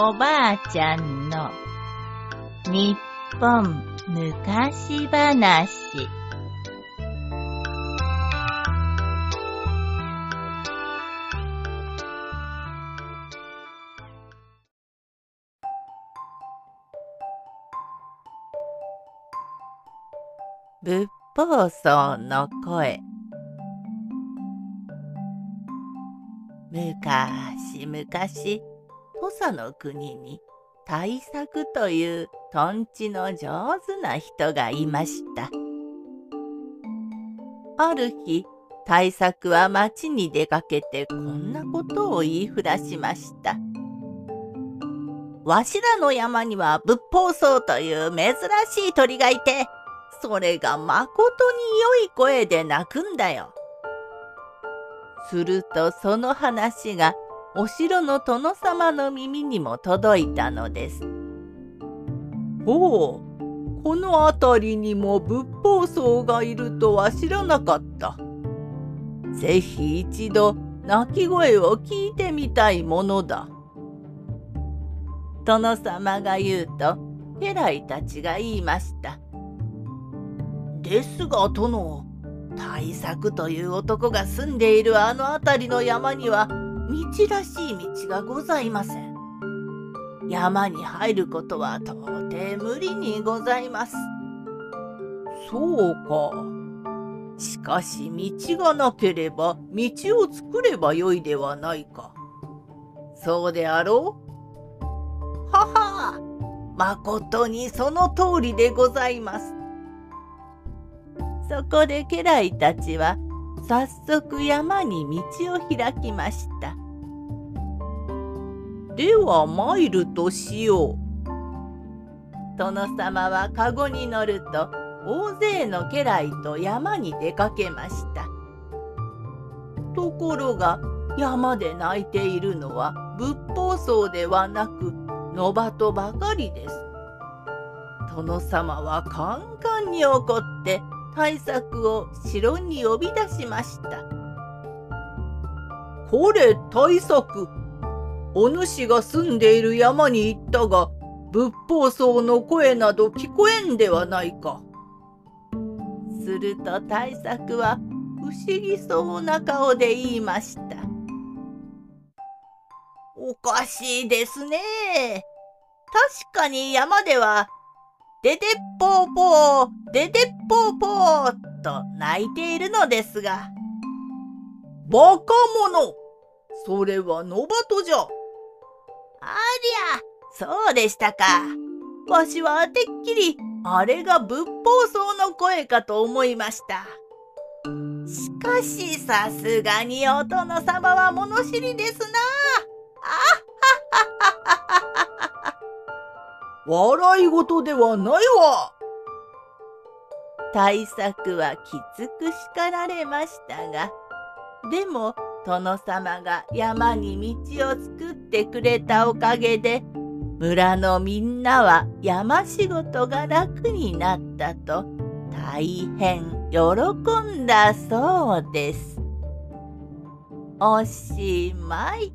おばあちゃんの日本昔話。仏法僧の声。昔昔土佐の国に大作というとんちの上手な人がいました。ある日大作は町に出かけてこんなことを言いふらしました。わしらの山には仏法僧という珍しい鳥がいてそれがまことに良い声で鳴くんだよ。するとその話がお城の殿様の耳にも届いたのです。ほう、この辺りにも仏法僧がいるとは知らなかった。ぜひ一度鳴き声を聞いてみたいものだ。殿様が言うと家来たちが言いました。ですが殿大作という男が住んでいるあの辺りの山には道らしい道がございません。山に入ることは到底無理にございます。そうか。しかし道がなければ道を作ればよいではないか。そうであろう？ははまことにその通りでございます。そこで家来たちは早速山に道を開きました。では参るとしよう。殿様は籠に乗ると大勢の家来と山に出かけました。ところが山で泣いているのは仏法僧ではなく野鳩ばかりです。殿様はカンカンに怒って大作を城に呼び出しました。これ大作お主が住んでいる山に行ったが仏法僧の声など聞こえんではないか。すると大作は不思議そうな顔で言いました。おかしいですね。確かに山ではででっぽーぽー、ででっぽーぽーと泣いているのですが。バカ者それはノバトじゃ。ありゃ、そうでしたか。わしはてっきり、あれが仏法僧の声かと思いました。しかし、さすがにお殿様は物知りですな。あっはっはっはっは。笑い事ではないわ大作はきつく叱られましたがでも殿様が山に道を作ってくれたおかげで村のみんなは山仕事が楽になったと大変喜んだそうです。おしまい。